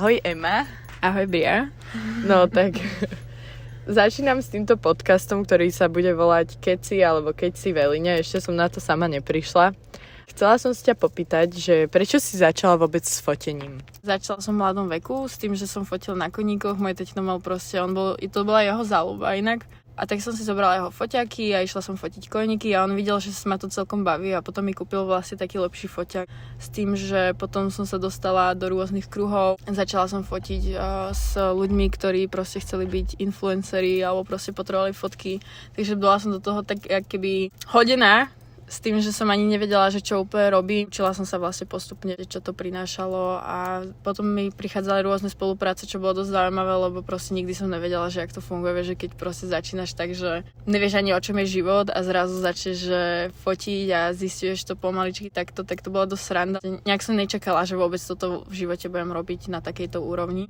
Ahoj Ema. Ahoj Bria. No tak začínam s týmto podcastom, ktorý sa bude volať Keci alebo Keci Veline. Ešte som na to sama neprišla. Chcela som sa ťa popýtať, že prečo si začala vôbec s fotením? Začala som v mladom veku s tým, že som fotil na koníkoch. Môj tetino mal proste, on bol, to bola jeho záľuba inak. A tak som si zobrala jeho foťaky a išla som fotiť koníky a on videl, že sa ma to celkom baví a potom mi kúpil vlastne taký lepší foťak s tým, že potom som sa dostala do rôznych kruhov. Začala som fotiť s ľuďmi, ktorí proste chceli byť influenceri alebo proste potrebovali fotky. Takže bola som do toho tak keby hodená s tým, že som ani nevedela, že čo úplne robí. Učila som sa vlastne postupne, čo to prinášalo a potom mi prichádzali rôzne spolupráce, čo bolo dosť zaujímavé, lebo proste nikdy som nevedela, že ak to funguje, že keď proste začínaš tak, že nevieš ani o čom je život a zrazu začneš že fotiť a zistuješ to pomaličky takto, tak to bolo dosť sranda. Nejak som nečakala, že vôbec toto v živote budem robiť na takejto úrovni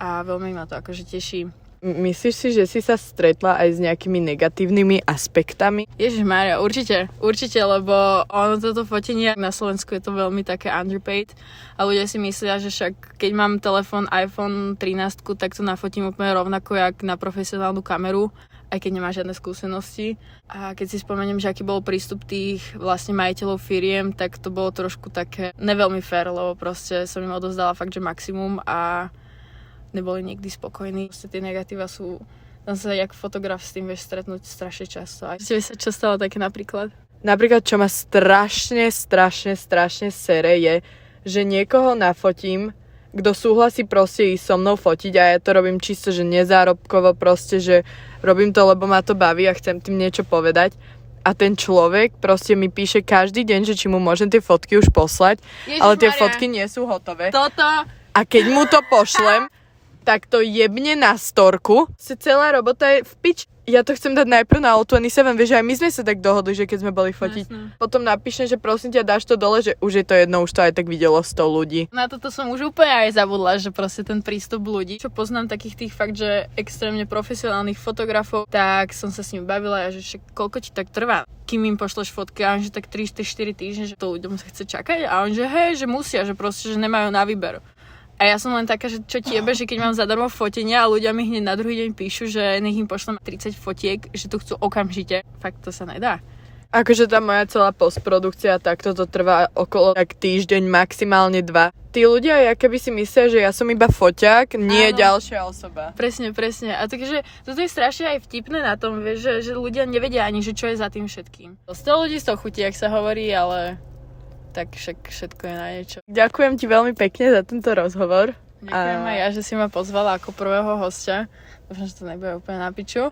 a veľmi ma to akože teší. Myslíš si, že si sa stretla aj s nejakými negatívnymi aspektami? Ježiš Maria, určite, určite, lebo ono toto fotenie na Slovensku je to veľmi také underpaid a ľudia si myslia, že však keď mám telefón iPhone 13, tak to nafotím úplne rovnako, jak na profesionálnu kameru aj keď nemá žiadne skúsenosti. A keď si spomeniem, že aký bol prístup tých vlastne majiteľov firiem, tak to bolo trošku také neveľmi fér, lebo proste som im odozdala fakt, že maximum a neboli nikdy spokojní. Proste tie negatíva sú tam sa jak fotograf s tým vieš stretnúť strašne často. A ste sa čo stalo také napríklad? Napríklad, čo ma strašne, strašne, strašne sere je, že niekoho nafotím, kto súhlasí proste ísť so mnou fotiť a ja to robím čisto, že nezárobkovo proste, že robím to, lebo ma to baví a chcem tým niečo povedať. A ten človek proste mi píše každý deň, že či mu môžem tie fotky už poslať, Ježiš ale tie Maria. fotky nie sú hotové. Toto. A keď mu to pošlem, tak to jebne na storku. Se celá robota je v pič. Ja to chcem dať najprv na O27, vieš, aj my sme sa tak dohodli, že keď sme boli fotiť. Jasne. Potom napíšem, že prosím ťa, dáš to dole, že už je to jedno, už to aj tak videlo 100 ľudí. Na toto som už úplne aj zabudla, že proste ten prístup ľudí. Čo poznám takých tých fakt, že extrémne profesionálnych fotografov, tak som sa s nimi bavila a že však koľko ti tak trvá kým im pošleš fotky a on že tak 3-4 týždne, že to ľuďom sa chce čakať a on že hej, že musia, že proste, že nemajú na výber. A ja som len taká, že čo ti jebe, že keď mám zadarmo fotenia a ľudia mi hneď na druhý deň píšu, že nech im pošlem 30 fotiek, že to chcú okamžite. Fakt to sa nedá. Akože tá moja celá postprodukcia, takto to trvá okolo tak týždeň, maximálne dva. Tí ľudia, ja keby si myslia, že ja som iba foťák, nie Áno. ďalšia osoba. Presne, presne. A takže toto je strašne aj vtipné na tom, vieš, že, že ľudia nevedia ani, že čo je za tým všetkým. 100 ľudí z toho chutí, ak sa hovorí, ale tak však všetko je na niečo. Ďakujem ti veľmi pekne za tento rozhovor. Ďakujem a... aj ja, že si ma pozvala ako prvého hostia. Dúfam, že to nebude úplne na piču.